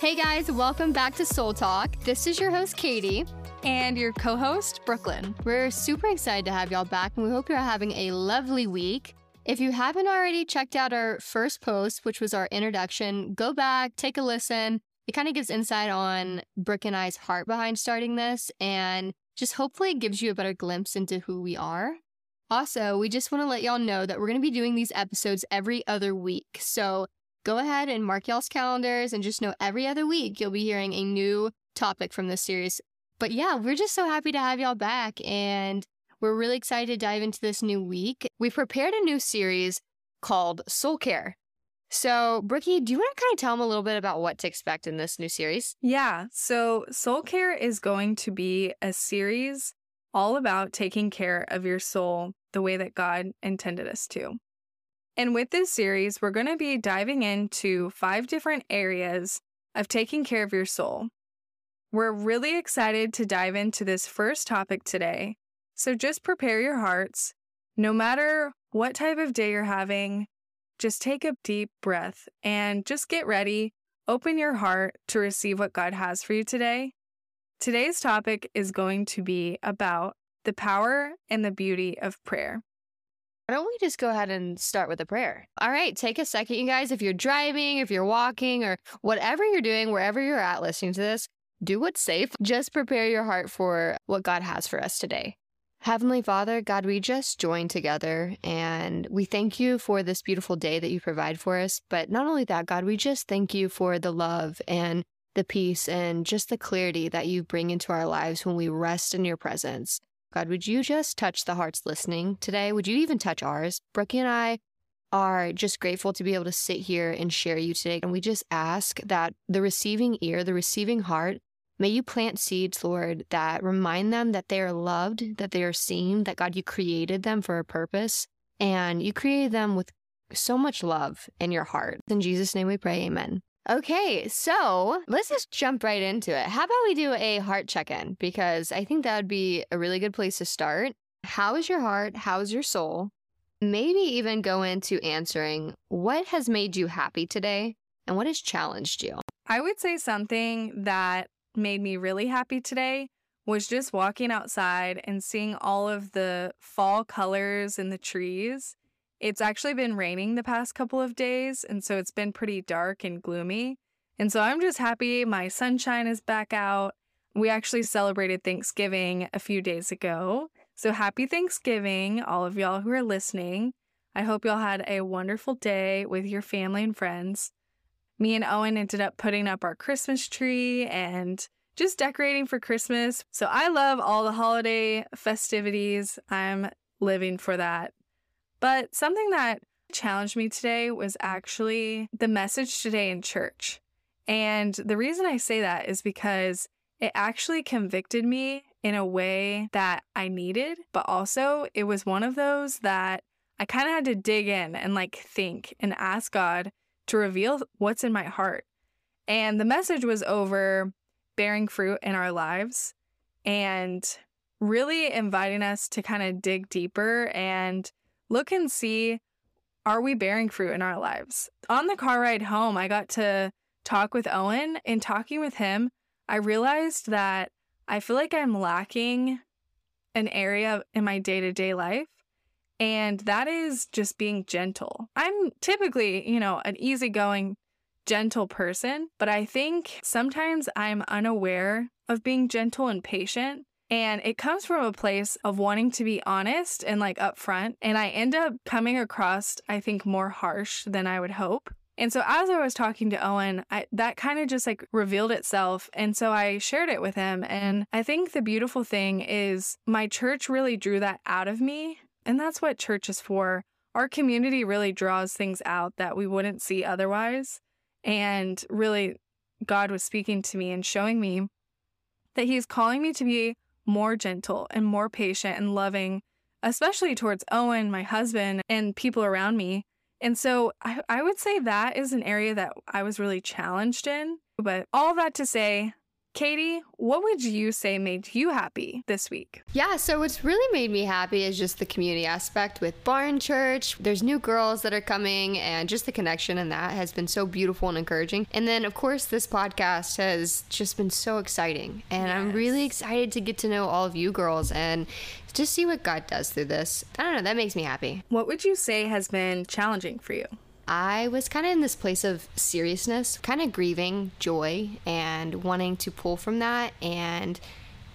Hey guys, welcome back to Soul Talk. This is your host, Katie. And your co host, Brooklyn. We're super excited to have y'all back, and we hope you're having a lovely week. If you haven't already checked out our first post, which was our introduction, go back, take a listen. It kind of gives insight on Brooke and I's heart behind starting this, and just hopefully gives you a better glimpse into who we are. Also, we just want to let y'all know that we're going to be doing these episodes every other week. So go ahead and mark y'all's calendars and just know every other week you'll be hearing a new topic from this series. But yeah, we're just so happy to have y'all back and we're really excited to dive into this new week. We've prepared a new series called Soul Care. So, Brookie, do you want to kind of tell them a little bit about what to expect in this new series? Yeah. So, Soul Care is going to be a series all about taking care of your soul the way that God intended us to. And with this series, we're going to be diving into five different areas of taking care of your soul. We're really excited to dive into this first topic today. So just prepare your hearts. No matter what type of day you're having, just take a deep breath and just get ready. Open your heart to receive what God has for you today. Today's topic is going to be about the power and the beauty of prayer. Why don't we just go ahead and start with a prayer? All right, take a second, you guys. If you're driving, if you're walking, or whatever you're doing, wherever you're at listening to this, do what's safe. Just prepare your heart for what God has for us today. Heavenly Father, God, we just join together and we thank you for this beautiful day that you provide for us. But not only that, God, we just thank you for the love and the peace and just the clarity that you bring into our lives when we rest in your presence. God, would you just touch the hearts listening today? Would you even touch ours? Brookie and I are just grateful to be able to sit here and share you today. And we just ask that the receiving ear, the receiving heart, may you plant seeds, Lord, that remind them that they are loved, that they are seen, that God, you created them for a purpose, and you created them with so much love in your heart. In Jesus' name we pray, amen. Okay, so let's just jump right into it. How about we do a heart check in? Because I think that would be a really good place to start. How is your heart? How's your soul? Maybe even go into answering what has made you happy today and what has challenged you. I would say something that made me really happy today was just walking outside and seeing all of the fall colors in the trees it's actually been raining the past couple of days, and so it's been pretty dark and gloomy. And so I'm just happy my sunshine is back out. We actually celebrated Thanksgiving a few days ago. So happy Thanksgiving, all of y'all who are listening. I hope y'all had a wonderful day with your family and friends. Me and Owen ended up putting up our Christmas tree and just decorating for Christmas. So I love all the holiday festivities. I'm living for that. But something that challenged me today was actually the message today in church. And the reason I say that is because it actually convicted me in a way that I needed, but also it was one of those that I kind of had to dig in and like think and ask God to reveal what's in my heart. And the message was over bearing fruit in our lives and really inviting us to kind of dig deeper and look and see are we bearing fruit in our lives? On the car ride home, I got to talk with Owen. In talking with him, I realized that I feel like I'm lacking an area in my day to day life. And that is just being gentle. I'm typically, you know, an easygoing, gentle person, but I think sometimes I'm unaware of being gentle and patient. And it comes from a place of wanting to be honest and like upfront. And I end up coming across, I think, more harsh than I would hope. And so as I was talking to Owen, I, that kind of just like revealed itself. And so I shared it with him. And I think the beautiful thing is my church really drew that out of me. And that's what church is for. Our community really draws things out that we wouldn't see otherwise. And really, God was speaking to me and showing me that He's calling me to be more gentle and more patient and loving, especially towards Owen, my husband, and people around me. And so I, I would say that is an area that I was really challenged in. But all that to say, Katie, what would you say made you happy this week? Yeah, so what's really made me happy is just the community aspect with Barn Church. There's new girls that are coming, and just the connection and that has been so beautiful and encouraging. And then, of course, this podcast has just been so exciting. And yes. I'm really excited to get to know all of you girls and just see what God does through this. I don't know, that makes me happy. What would you say has been challenging for you? I was kind of in this place of seriousness, kind of grieving joy and wanting to pull from that and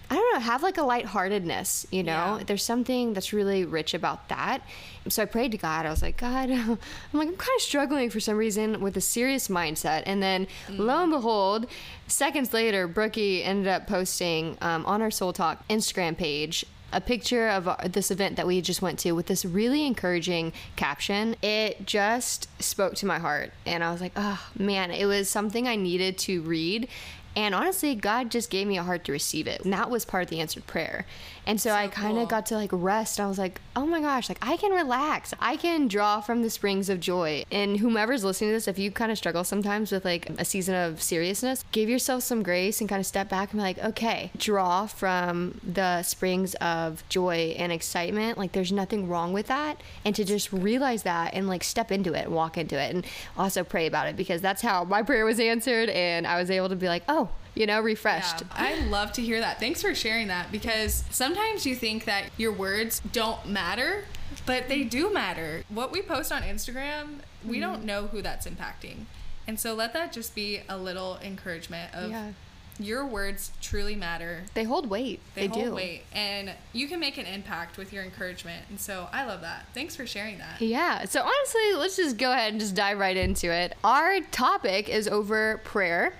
I don't know, have like a lightheartedness, you know? Yeah. There's something that's really rich about that. So I prayed to God. I was like, God, I'm like, I'm kind of struggling for some reason with a serious mindset. And then mm. lo and behold, seconds later, Brookie ended up posting um, on our Soul Talk Instagram page a picture of uh, this event that we just went to with this really encouraging caption. It just spoke to my heart. And I was like, oh man, it was something I needed to read. And honestly, God just gave me a heart to receive it. And that was part of the answered prayer. And so, so I kind of cool. got to like rest. I was like, oh my gosh, like I can relax. I can draw from the springs of joy. And whomever's listening to this, if you kind of struggle sometimes with like a season of seriousness, give yourself some grace and kind of step back and be like, okay, draw from the springs of joy and excitement. Like there's nothing wrong with that. And to just realize that and like step into it and walk into it and also pray about it because that's how my prayer was answered. And I was able to be like, oh, you know, refreshed. Yeah, I love to hear that. Thanks for sharing that because sometimes you think that your words don't matter, but they do matter. What we post on Instagram, we mm-hmm. don't know who that's impacting. And so let that just be a little encouragement of yeah. your words truly matter. They hold weight. They, they hold do. weight. And you can make an impact with your encouragement. And so I love that. Thanks for sharing that. Yeah. So honestly, let's just go ahead and just dive right into it. Our topic is over prayer.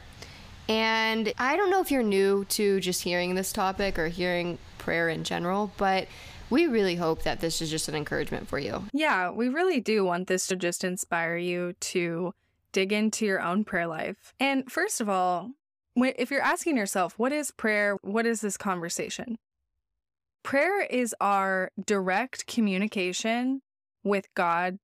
And I don't know if you're new to just hearing this topic or hearing prayer in general, but we really hope that this is just an encouragement for you. Yeah, we really do want this to just inspire you to dig into your own prayer life. And first of all, if you're asking yourself, what is prayer? What is this conversation? Prayer is our direct communication with God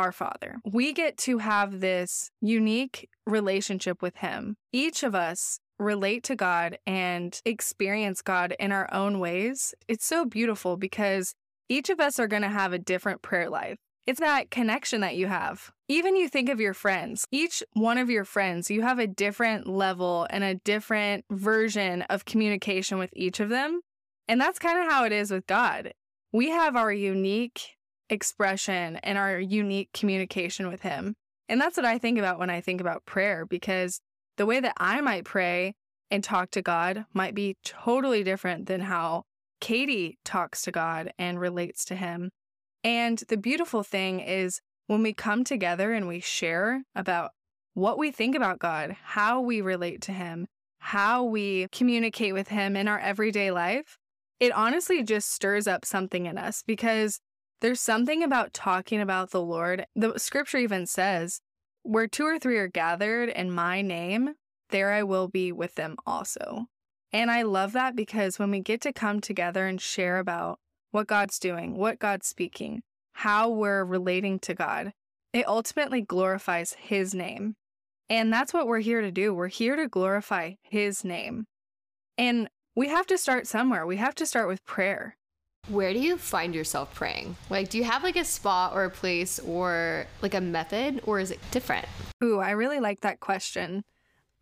our Father. We get to have this unique relationship with Him. Each of us relate to God and experience God in our own ways. It's so beautiful because each of us are going to have a different prayer life. It's that connection that you have. Even you think of your friends, each one of your friends, you have a different level and a different version of communication with each of them. And that's kind of how it is with God. We have our unique expression and our unique communication with Him. And that's what I think about when I think about prayer, because the way that I might pray and talk to God might be totally different than how Katie talks to God and relates to Him. And the beautiful thing is when we come together and we share about what we think about God, how we relate to Him, how we communicate with Him in our everyday life, it honestly just stirs up something in us because there's something about talking about the Lord. The scripture even says, Where two or three are gathered in my name, there I will be with them also. And I love that because when we get to come together and share about what God's doing, what God's speaking, how we're relating to God, it ultimately glorifies His name. And that's what we're here to do. We're here to glorify His name. And we have to start somewhere. We have to start with prayer where do you find yourself praying? Like, do you have like a spot or a place or like a method, or is it different? Ooh, I really like that question.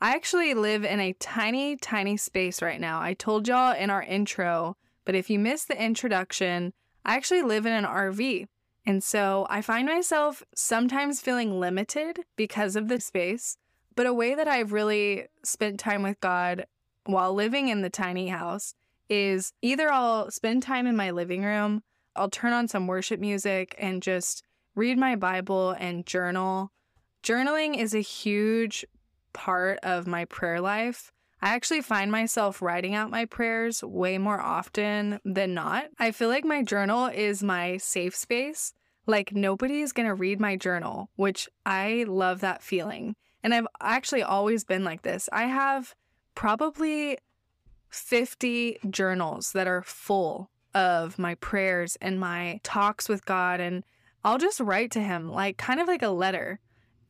I actually live in a tiny, tiny space right now. I told y'all in our intro, but if you missed the introduction, I actually live in an RV. And so I find myself sometimes feeling limited because of the space. But a way that I've really spent time with God while living in the tiny house is either I'll spend time in my living room, I'll turn on some worship music and just read my Bible and journal. Journaling is a huge part of my prayer life. I actually find myself writing out my prayers way more often than not. I feel like my journal is my safe space. Like nobody's going to read my journal, which I love that feeling. And I've actually always been like this. I have probably 50 journals that are full of my prayers and my talks with God. And I'll just write to Him, like kind of like a letter.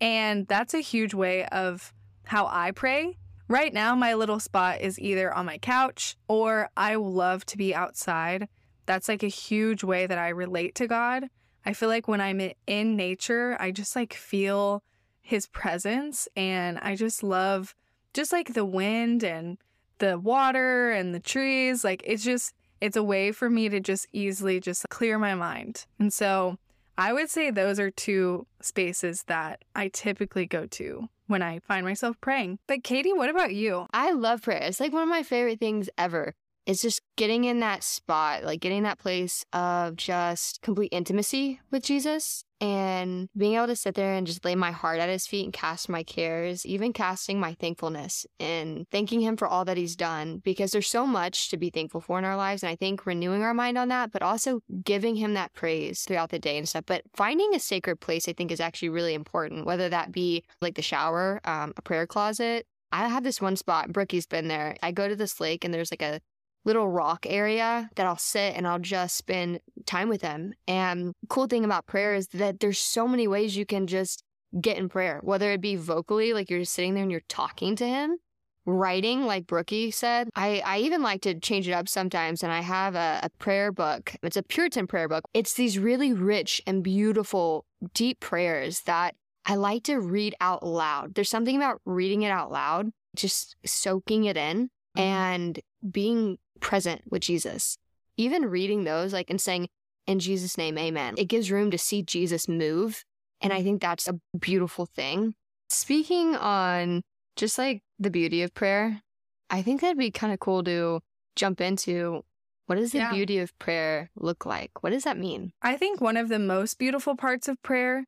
And that's a huge way of how I pray. Right now, my little spot is either on my couch or I love to be outside. That's like a huge way that I relate to God. I feel like when I'm in nature, I just like feel his presence and I just love just like the wind and the water and the trees. Like it's just, it's a way for me to just easily just clear my mind. And so I would say those are two spaces that I typically go to when I find myself praying. But Katie, what about you? I love prayer. It's like one of my favorite things ever. It's just getting in that spot, like getting that place of just complete intimacy with Jesus and being able to sit there and just lay my heart at his feet and cast my cares, even casting my thankfulness and thanking him for all that he's done because there's so much to be thankful for in our lives. And I think renewing our mind on that, but also giving him that praise throughout the day and stuff. But finding a sacred place, I think, is actually really important, whether that be like the shower, um, a prayer closet. I have this one spot, Brookie's been there. I go to this lake and there's like a little rock area that I'll sit and I'll just spend time with him. And cool thing about prayer is that there's so many ways you can just get in prayer, whether it be vocally, like you're just sitting there and you're talking to him, writing, like Brookie said. I, I even like to change it up sometimes, and I have a, a prayer book. It's a Puritan prayer book. It's these really rich and beautiful, deep prayers that I like to read out loud. There's something about reading it out loud, just soaking it in mm-hmm. and being present with Jesus. Even reading those, like, and saying, in Jesus' name, amen, it gives room to see Jesus move. And I think that's a beautiful thing. Speaking on just like the beauty of prayer, I think that'd be kind of cool to jump into what does the yeah. beauty of prayer look like? What does that mean? I think one of the most beautiful parts of prayer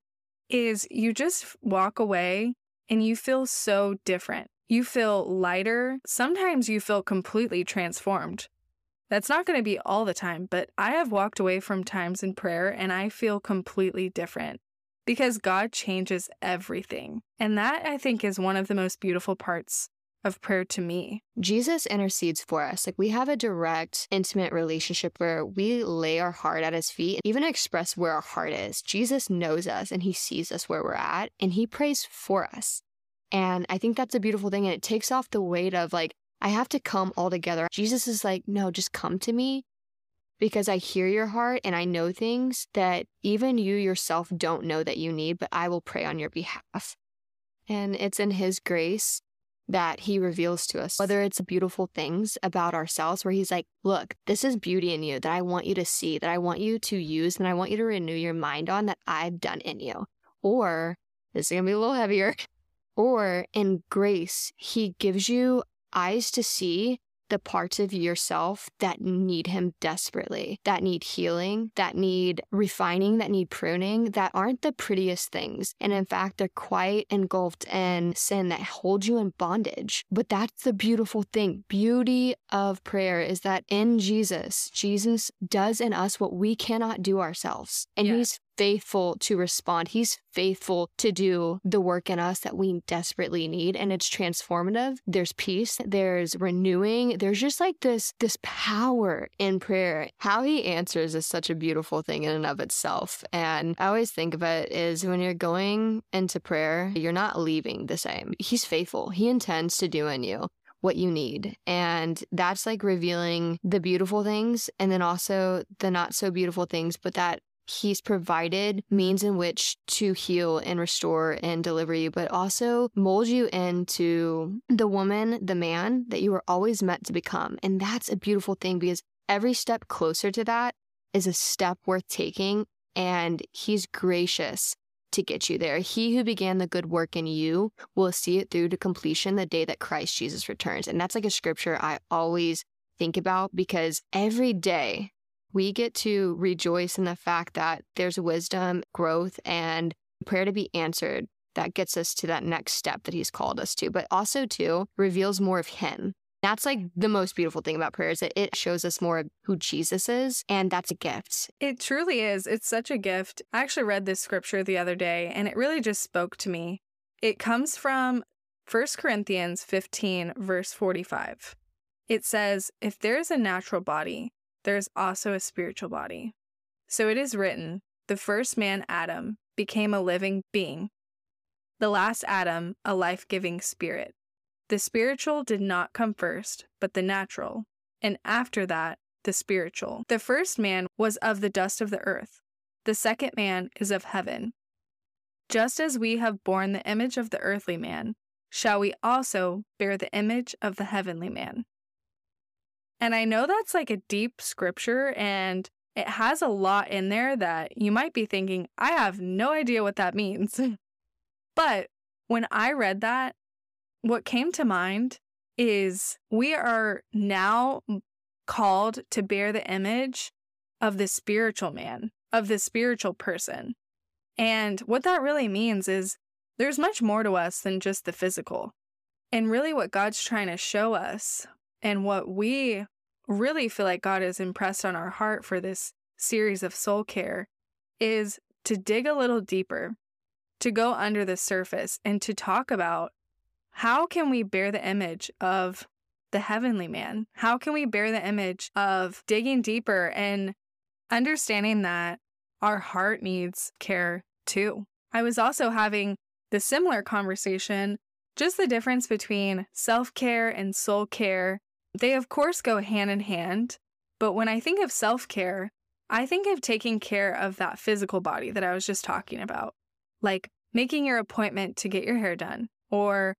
is you just walk away and you feel so different. You feel lighter. Sometimes you feel completely transformed. That's not going to be all the time, but I have walked away from times in prayer and I feel completely different because God changes everything. And that I think is one of the most beautiful parts of prayer to me. Jesus intercedes for us. Like we have a direct, intimate relationship where we lay our heart at his feet, and even express where our heart is. Jesus knows us and he sees us where we're at and he prays for us. And I think that's a beautiful thing. And it takes off the weight of like, I have to come all together. Jesus is like, no, just come to me because I hear your heart and I know things that even you yourself don't know that you need, but I will pray on your behalf. And it's in His grace that He reveals to us, whether it's beautiful things about ourselves, where He's like, look, this is beauty in you that I want you to see, that I want you to use, and I want you to renew your mind on that I've done in you. Or this is going to be a little heavier. Or in grace, he gives you eyes to see the parts of yourself that need him desperately, that need healing, that need refining, that need pruning, that aren't the prettiest things. And in fact, they're quite engulfed in sin that holds you in bondage. But that's the beautiful thing. Beauty of prayer is that in Jesus, Jesus does in us what we cannot do ourselves. And yeah. he's faithful to respond. He's faithful to do the work in us that we desperately need and it's transformative. There's peace, there's renewing, there's just like this this power in prayer. How he answers is such a beautiful thing in and of itself. And I always think of it is when you're going into prayer, you're not leaving the same. He's faithful. He intends to do in you what you need. And that's like revealing the beautiful things and then also the not so beautiful things, but that He's provided means in which to heal and restore and deliver you, but also mold you into the woman, the man that you were always meant to become. And that's a beautiful thing because every step closer to that is a step worth taking. And he's gracious to get you there. He who began the good work in you will see it through to completion the day that Christ Jesus returns. And that's like a scripture I always think about because every day we get to rejoice in the fact that there's wisdom, growth, and prayer to be answered that gets us to that next step that he's called us to, but also too reveals more of him. That's like the most beautiful thing about prayer is that it shows us more of who Jesus is, and that's a gift. It truly is. It's such a gift. I actually read this scripture the other day, and it really just spoke to me. It comes from 1 Corinthians 15, verse 45. It says, If there is a natural body, there is also a spiritual body. So it is written the first man, Adam, became a living being, the last Adam, a life giving spirit. The spiritual did not come first, but the natural, and after that, the spiritual. The first man was of the dust of the earth, the second man is of heaven. Just as we have borne the image of the earthly man, shall we also bear the image of the heavenly man. And I know that's like a deep scripture and it has a lot in there that you might be thinking, I have no idea what that means. but when I read that, what came to mind is we are now called to bear the image of the spiritual man, of the spiritual person. And what that really means is there's much more to us than just the physical. And really, what God's trying to show us and what we really feel like God has impressed on our heart for this series of soul care is to dig a little deeper, to go under the surface and to talk about how can we bear the image of the heavenly man? How can we bear the image of digging deeper and understanding that our heart needs care too? I was also having the similar conversation, just the difference between self care and soul care. They, of course, go hand in hand. But when I think of self care, I think of taking care of that physical body that I was just talking about, like making your appointment to get your hair done, or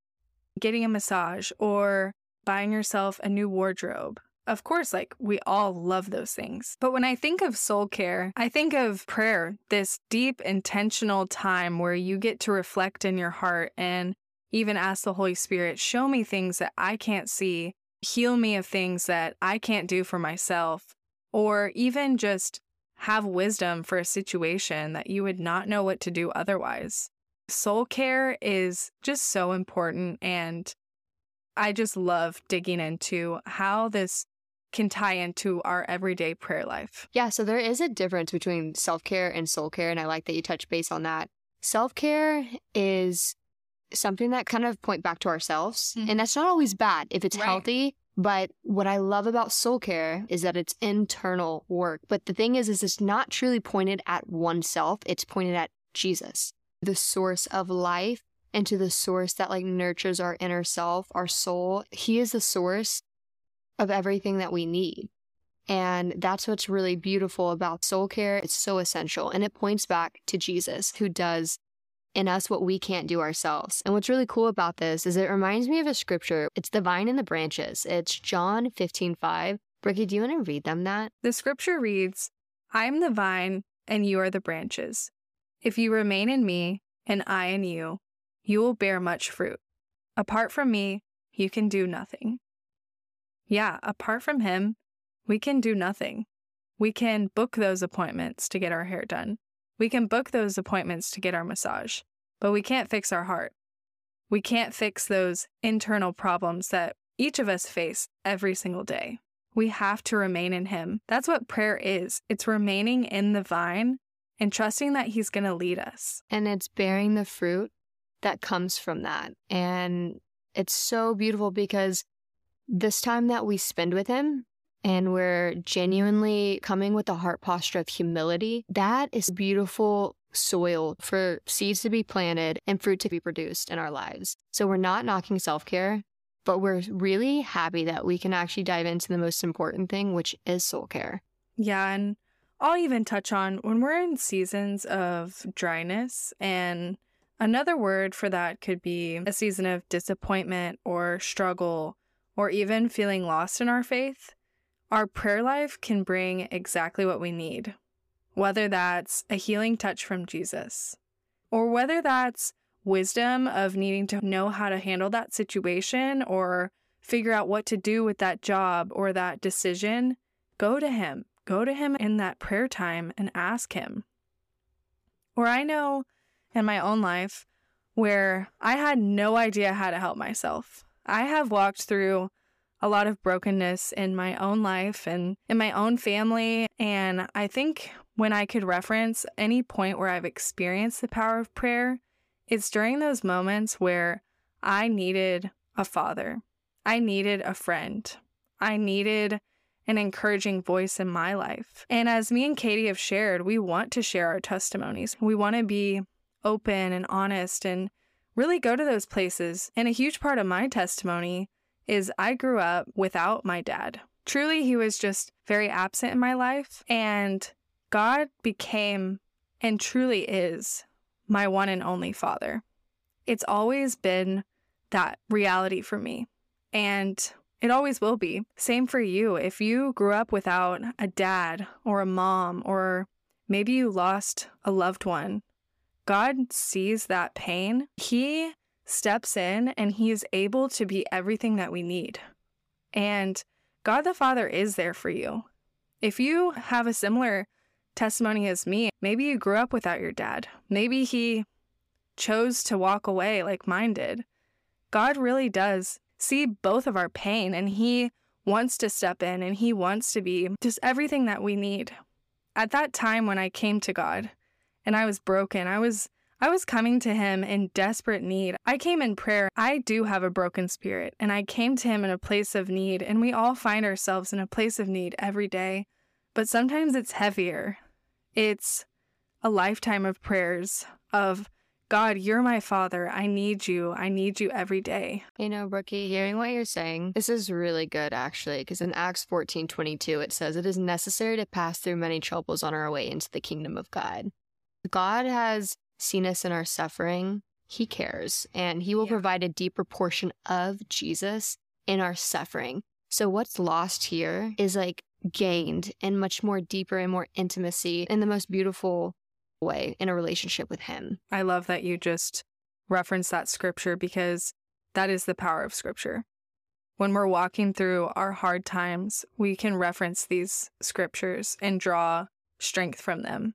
getting a massage, or buying yourself a new wardrobe. Of course, like we all love those things. But when I think of soul care, I think of prayer, this deep, intentional time where you get to reflect in your heart and even ask the Holy Spirit, show me things that I can't see, heal me of things that I can't do for myself, or even just have wisdom for a situation that you would not know what to do otherwise. Soul care is just so important. And I just love digging into how this can tie into our everyday prayer life. Yeah, so there is a difference between self care and soul care. And I like that you touch base on that. Self care is something that kind of point back to ourselves. Mm-hmm. And that's not always bad if it's right. healthy. But what I love about soul care is that it's internal work. But the thing is, is it's not truly pointed at oneself. It's pointed at Jesus, the source of life and to the source that like nurtures our inner self, our soul. He is the source of everything that we need. And that's what's really beautiful about soul care. It's so essential. And it points back to Jesus, who does in us what we can't do ourselves. And what's really cool about this is it reminds me of a scripture. It's the vine and the branches. It's John 15 5. Brookie, do you want to read them that? The scripture reads, I am the vine, and you are the branches. If you remain in me, and I in you, you will bear much fruit. Apart from me, you can do nothing. Yeah, apart from him, we can do nothing. We can book those appointments to get our hair done. We can book those appointments to get our massage, but we can't fix our heart. We can't fix those internal problems that each of us face every single day. We have to remain in Him. That's what prayer is it's remaining in the vine and trusting that He's going to lead us. And it's bearing the fruit that comes from that. And it's so beautiful because this time that we spend with him and we're genuinely coming with a heart posture of humility, that is beautiful soil for seeds to be planted and fruit to be produced in our lives. So we're not knocking self care, but we're really happy that we can actually dive into the most important thing, which is soul care. Yeah. And I'll even touch on when we're in seasons of dryness and Another word for that could be a season of disappointment or struggle or even feeling lost in our faith. Our prayer life can bring exactly what we need, whether that's a healing touch from Jesus or whether that's wisdom of needing to know how to handle that situation or figure out what to do with that job or that decision. Go to Him. Go to Him in that prayer time and ask Him. Or I know in my own life where I had no idea how to help myself. I have walked through a lot of brokenness in my own life and in my own family. And I think when I could reference any point where I've experienced the power of prayer, it's during those moments where I needed a father, I needed a friend, I needed an encouraging voice in my life. And as me and Katie have shared, we want to share our testimonies. We want to be open and honest and really go to those places. And a huge part of my testimony is I grew up without my dad. Truly, he was just very absent in my life. And God became and truly is my one and only father. It's always been that reality for me. And it always will be. Same for you. If you grew up without a dad or a mom, or maybe you lost a loved one, God sees that pain. He steps in and He is able to be everything that we need. And God the Father is there for you. If you have a similar testimony as me, maybe you grew up without your dad, maybe He chose to walk away like mine did. God really does see both of our pain and He wants to step in and He wants to be just everything that we need. At that time when I came to God and I was broken, I was I was coming to him in desperate need. I came in prayer. I do have a broken spirit, and I came to him in a place of need, and we all find ourselves in a place of need every day. But sometimes it's heavier. It's a lifetime of prayers of God, you're my father. I need you. I need you every day. You know, Brookie, hearing what you're saying, this is really good actually, because in Acts 14 22, it says, It is necessary to pass through many troubles on our way into the kingdom of God. God has seen us in our suffering. He cares, and He will yeah. provide a deeper portion of Jesus in our suffering. So, what's lost here is like gained in much more deeper and more intimacy in the most beautiful way in a relationship with Him. I love that you just reference that scripture because that is the power of scripture. When we're walking through our hard times, we can reference these scriptures and draw strength from them.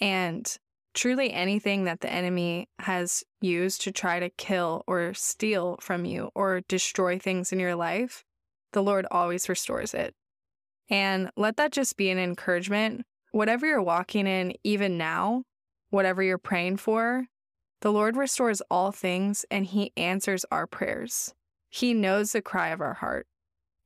And truly anything that the enemy has used to try to kill or steal from you or destroy things in your life, the Lord always restores it. And let that just be an encouragement whatever you're walking in, even now, whatever you're praying for, the Lord restores all things and He answers our prayers. He knows the cry of our heart.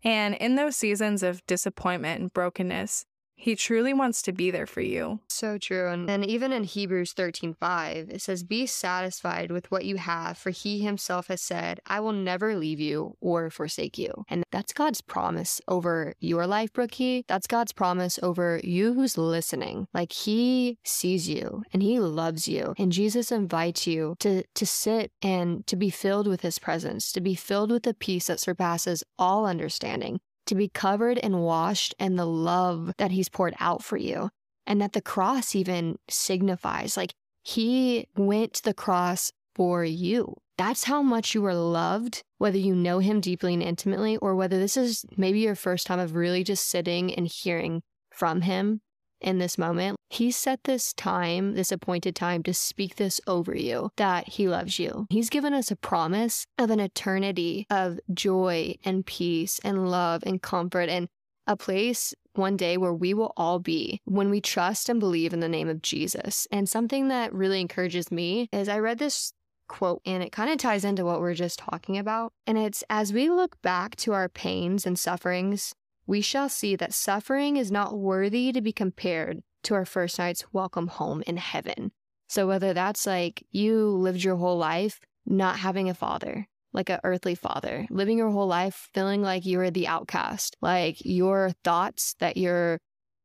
And in those seasons of disappointment and brokenness, he truly wants to be there for you. So true. And, and even in Hebrews 13 5, it says, Be satisfied with what you have, for he himself has said, I will never leave you or forsake you. And that's God's promise over your life, Brookie. That's God's promise over you who's listening. Like he sees you and he loves you. And Jesus invites you to, to sit and to be filled with his presence, to be filled with the peace that surpasses all understanding to be covered and washed and the love that he's poured out for you. And that the cross even signifies like he went to the cross for you. That's how much you are loved, whether you know him deeply and intimately, or whether this is maybe your first time of really just sitting and hearing from him in this moment. He set this time, this appointed time, to speak this over you that He loves you. He's given us a promise of an eternity of joy and peace and love and comfort and a place one day where we will all be when we trust and believe in the name of Jesus. And something that really encourages me is I read this quote and it kind of ties into what we're just talking about. And it's as we look back to our pains and sufferings we shall see that suffering is not worthy to be compared to our first night's welcome home in heaven. So, whether that's like you lived your whole life not having a father, like an earthly father, living your whole life feeling like you were the outcast, like your thoughts that your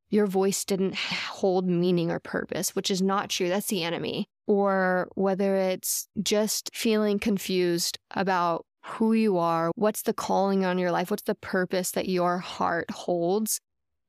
your voice didn't hold meaning or purpose, which is not true. That's the enemy. Or whether it's just feeling confused about who you are, what's the calling on your life, what's the purpose that your heart holds,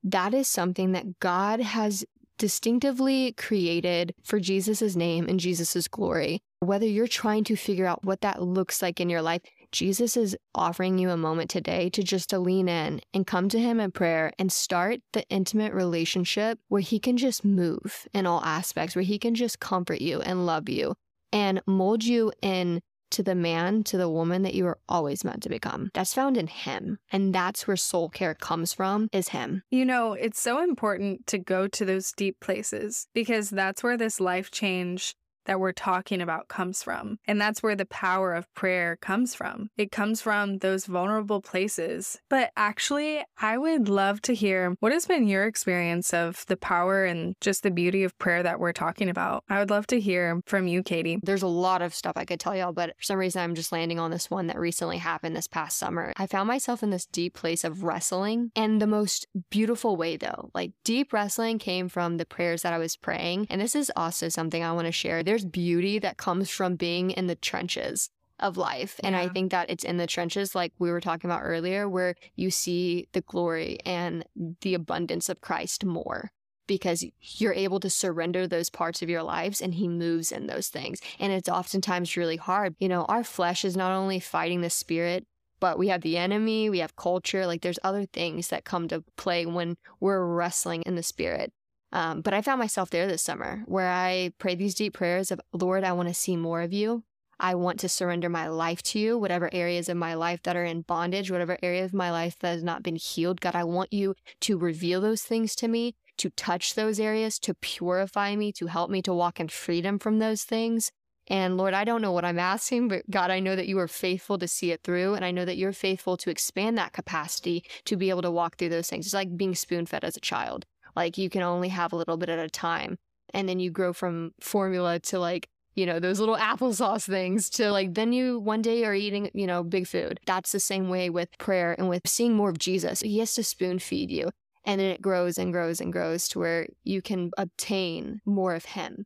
that is something that God has distinctively created for Jesus' name and Jesus' glory. Whether you're trying to figure out what that looks like in your life, Jesus is offering you a moment today to just to lean in and come to him in prayer and start the intimate relationship where he can just move in all aspects, where he can just comfort you and love you and mold you in to the man, to the woman that you were always meant to become. That's found in him. And that's where soul care comes from, is him. You know, it's so important to go to those deep places because that's where this life change that we're talking about comes from. And that's where the power of prayer comes from. It comes from those vulnerable places. But actually, I would love to hear what has been your experience of the power and just the beauty of prayer that we're talking about. I would love to hear from you, Katie. There's a lot of stuff I could tell y'all, but for some reason, I'm just landing on this one that recently happened this past summer. I found myself in this deep place of wrestling and the most beautiful way, though. Like, deep wrestling came from the prayers that I was praying. And this is also something I want to share. There's beauty that comes from being in the trenches of life. And I think that it's in the trenches, like we were talking about earlier, where you see the glory and the abundance of Christ more because you're able to surrender those parts of your lives and he moves in those things. And it's oftentimes really hard. You know, our flesh is not only fighting the spirit, but we have the enemy, we have culture, like there's other things that come to play when we're wrestling in the spirit. Um, but I found myself there this summer where I prayed these deep prayers of, Lord, I want to see more of you. I want to surrender my life to you, whatever areas of my life that are in bondage, whatever area of my life that has not been healed. God, I want you to reveal those things to me, to touch those areas, to purify me, to help me to walk in freedom from those things. And Lord, I don't know what I'm asking, but God, I know that you are faithful to see it through. And I know that you're faithful to expand that capacity to be able to walk through those things. It's like being spoon fed as a child. Like you can only have a little bit at a time. And then you grow from formula to like, you know, those little applesauce things to like, then you one day are eating, you know, big food. That's the same way with prayer and with seeing more of Jesus. He has to spoon feed you. And then it grows and grows and grows to where you can obtain more of Him.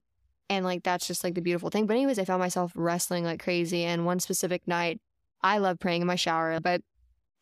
And like, that's just like the beautiful thing. But, anyways, I found myself wrestling like crazy. And one specific night, I love praying in my shower, but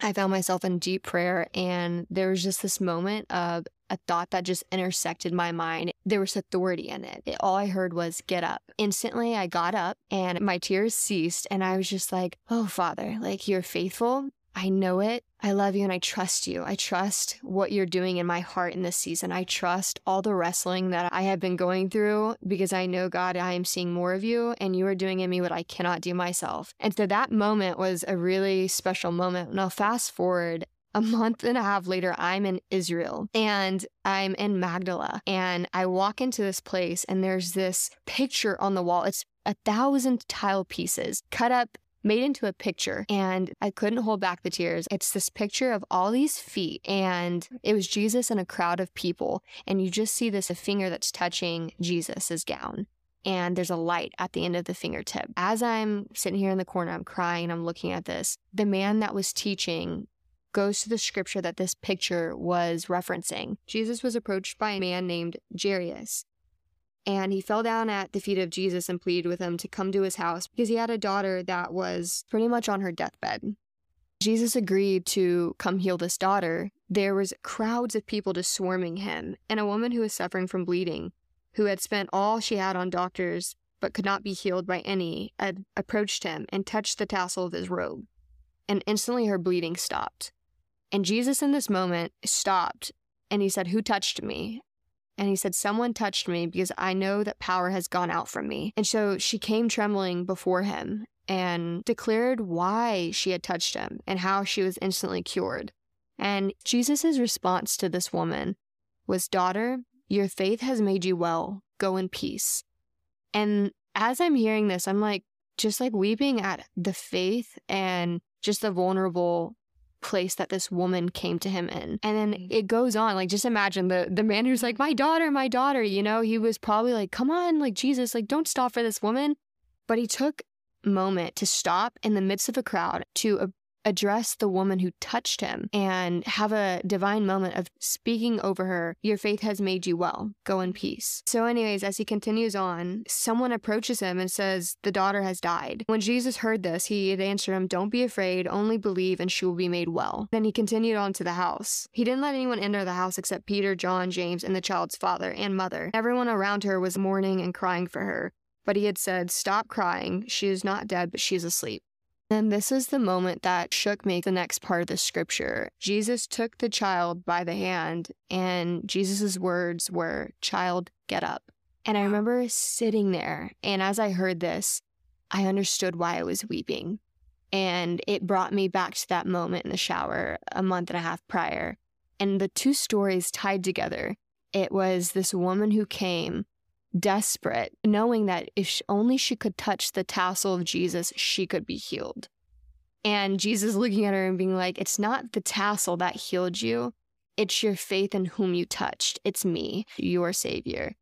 I found myself in deep prayer. And there was just this moment of a thought that just intersected my mind. There was authority in it. it. All I heard was, get up. Instantly, I got up and my tears ceased. And I was just like, oh, Father, like you're faithful. I know it. I love you and I trust you. I trust what you're doing in my heart in this season. I trust all the wrestling that I have been going through because I know, God, I am seeing more of you and you are doing in me what I cannot do myself. And so that moment was a really special moment. Now, fast forward a month and a half later, I'm in Israel and I'm in Magdala. And I walk into this place and there's this picture on the wall. It's a thousand tile pieces cut up made into a picture and I couldn't hold back the tears. It's this picture of all these feet and it was Jesus and a crowd of people and you just see this a finger that's touching Jesus's gown. And there's a light at the end of the fingertip. As I'm sitting here in the corner, I'm crying I'm looking at this. The man that was teaching goes to the scripture that this picture was referencing. Jesus was approached by a man named Jairus. And he fell down at the feet of Jesus and pleaded with him to come to his house because he had a daughter that was pretty much on her deathbed. Jesus agreed to come heal this daughter. There was crowds of people just swarming him, and a woman who was suffering from bleeding, who had spent all she had on doctors but could not be healed by any, had approached him and touched the tassel of his robe. And instantly her bleeding stopped. And Jesus, in this moment, stopped and he said, Who touched me? And he said, Someone touched me because I know that power has gone out from me. And so she came trembling before him and declared why she had touched him and how she was instantly cured. And Jesus' response to this woman was, Daughter, your faith has made you well. Go in peace. And as I'm hearing this, I'm like, just like weeping at the faith and just the vulnerable place that this woman came to him in. And then mm-hmm. it goes on. Like just imagine the the man who's like, My daughter, my daughter, you know, he was probably like, Come on, like Jesus, like don't stop for this woman. But he took moment to stop in the midst of a crowd to a- address the woman who touched him and have a divine moment of speaking over her, Your faith has made you well. Go in peace. So, anyways, as he continues on, someone approaches him and says, The daughter has died. When Jesus heard this, he had answered him, Don't be afraid, only believe, and she will be made well. Then he continued on to the house. He didn't let anyone enter the house except Peter, John, James, and the child's father and mother. Everyone around her was mourning and crying for her. But he had said, Stop crying. She is not dead, but she is asleep. And this is the moment that shook me the next part of the scripture. Jesus took the child by the hand, and Jesus' words were, Child, get up. And I remember sitting there, and as I heard this, I understood why I was weeping. And it brought me back to that moment in the shower a month and a half prior. And the two stories tied together. It was this woman who came desperate, knowing that if only she could touch the tassel of Jesus, she could be healed. And Jesus looking at her and being like, It's not the tassel that healed you, it's your faith in whom you touched. It's me, your Savior.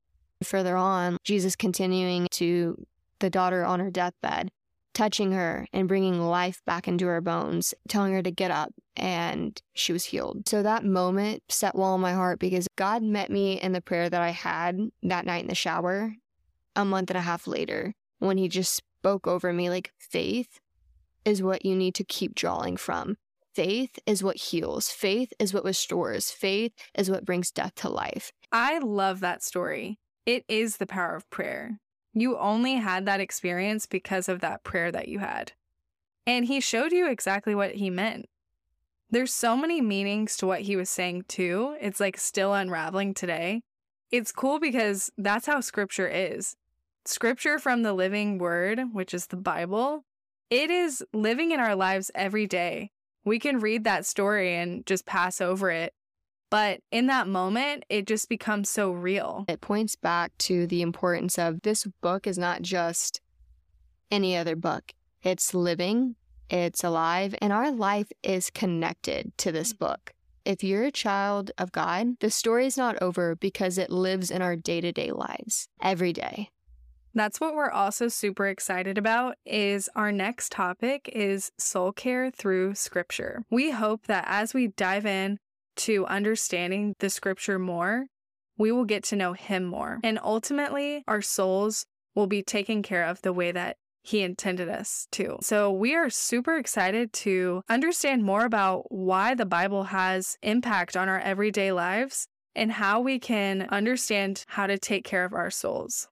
Further on, Jesus continuing to the daughter on her deathbed, touching her and bringing life back into her bones, telling her to get up, and she was healed. So that moment set well in my heart because God met me in the prayer that I had that night in the shower a month and a half later when He just spoke over me like faith is what you need to keep drawing from. Faith is what heals. Faith is what restores. Faith is what brings death to life. I love that story. It is the power of prayer. You only had that experience because of that prayer that you had. And he showed you exactly what he meant. There's so many meanings to what he was saying, too. It's like still unraveling today. It's cool because that's how scripture is. Scripture from the living word, which is the Bible, it is living in our lives every day. We can read that story and just pass over it. But in that moment, it just becomes so real. It points back to the importance of this book is not just any other book. It's living, it's alive, and our life is connected to this Mm. book. If you're a child of God, the story is not over because it lives in our day to day lives every day. That's what we're also super excited about is our next topic is soul care through scripture. We hope that as we dive in to understanding the scripture more, we will get to know him more. And ultimately, our souls will be taken care of the way that he intended us to. So we are super excited to understand more about why the Bible has impact on our everyday lives and how we can understand how to take care of our souls.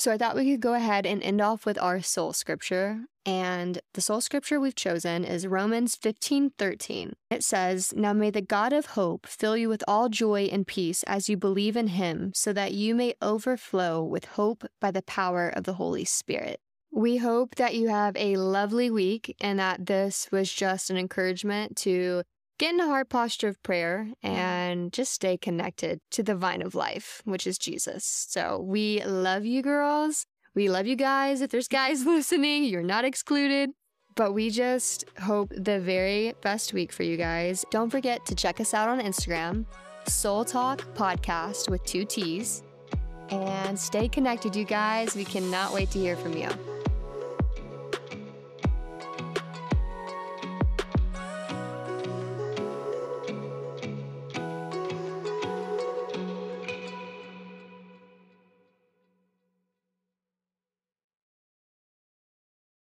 So I thought we could go ahead and end off with our soul scripture. And the soul scripture we've chosen is Romans 15 13. It says, Now may the God of hope fill you with all joy and peace as you believe in him, so that you may overflow with hope by the power of the Holy Spirit. We hope that you have a lovely week and that this was just an encouragement to get in a heart posture of prayer mm-hmm. and just stay connected to the vine of life, which is Jesus. So we love you, girls. We love you guys. If there's guys listening, you're not excluded. But we just hope the very best week for you guys. Don't forget to check us out on Instagram, Soul Talk Podcast with two T's. And stay connected, you guys. We cannot wait to hear from you.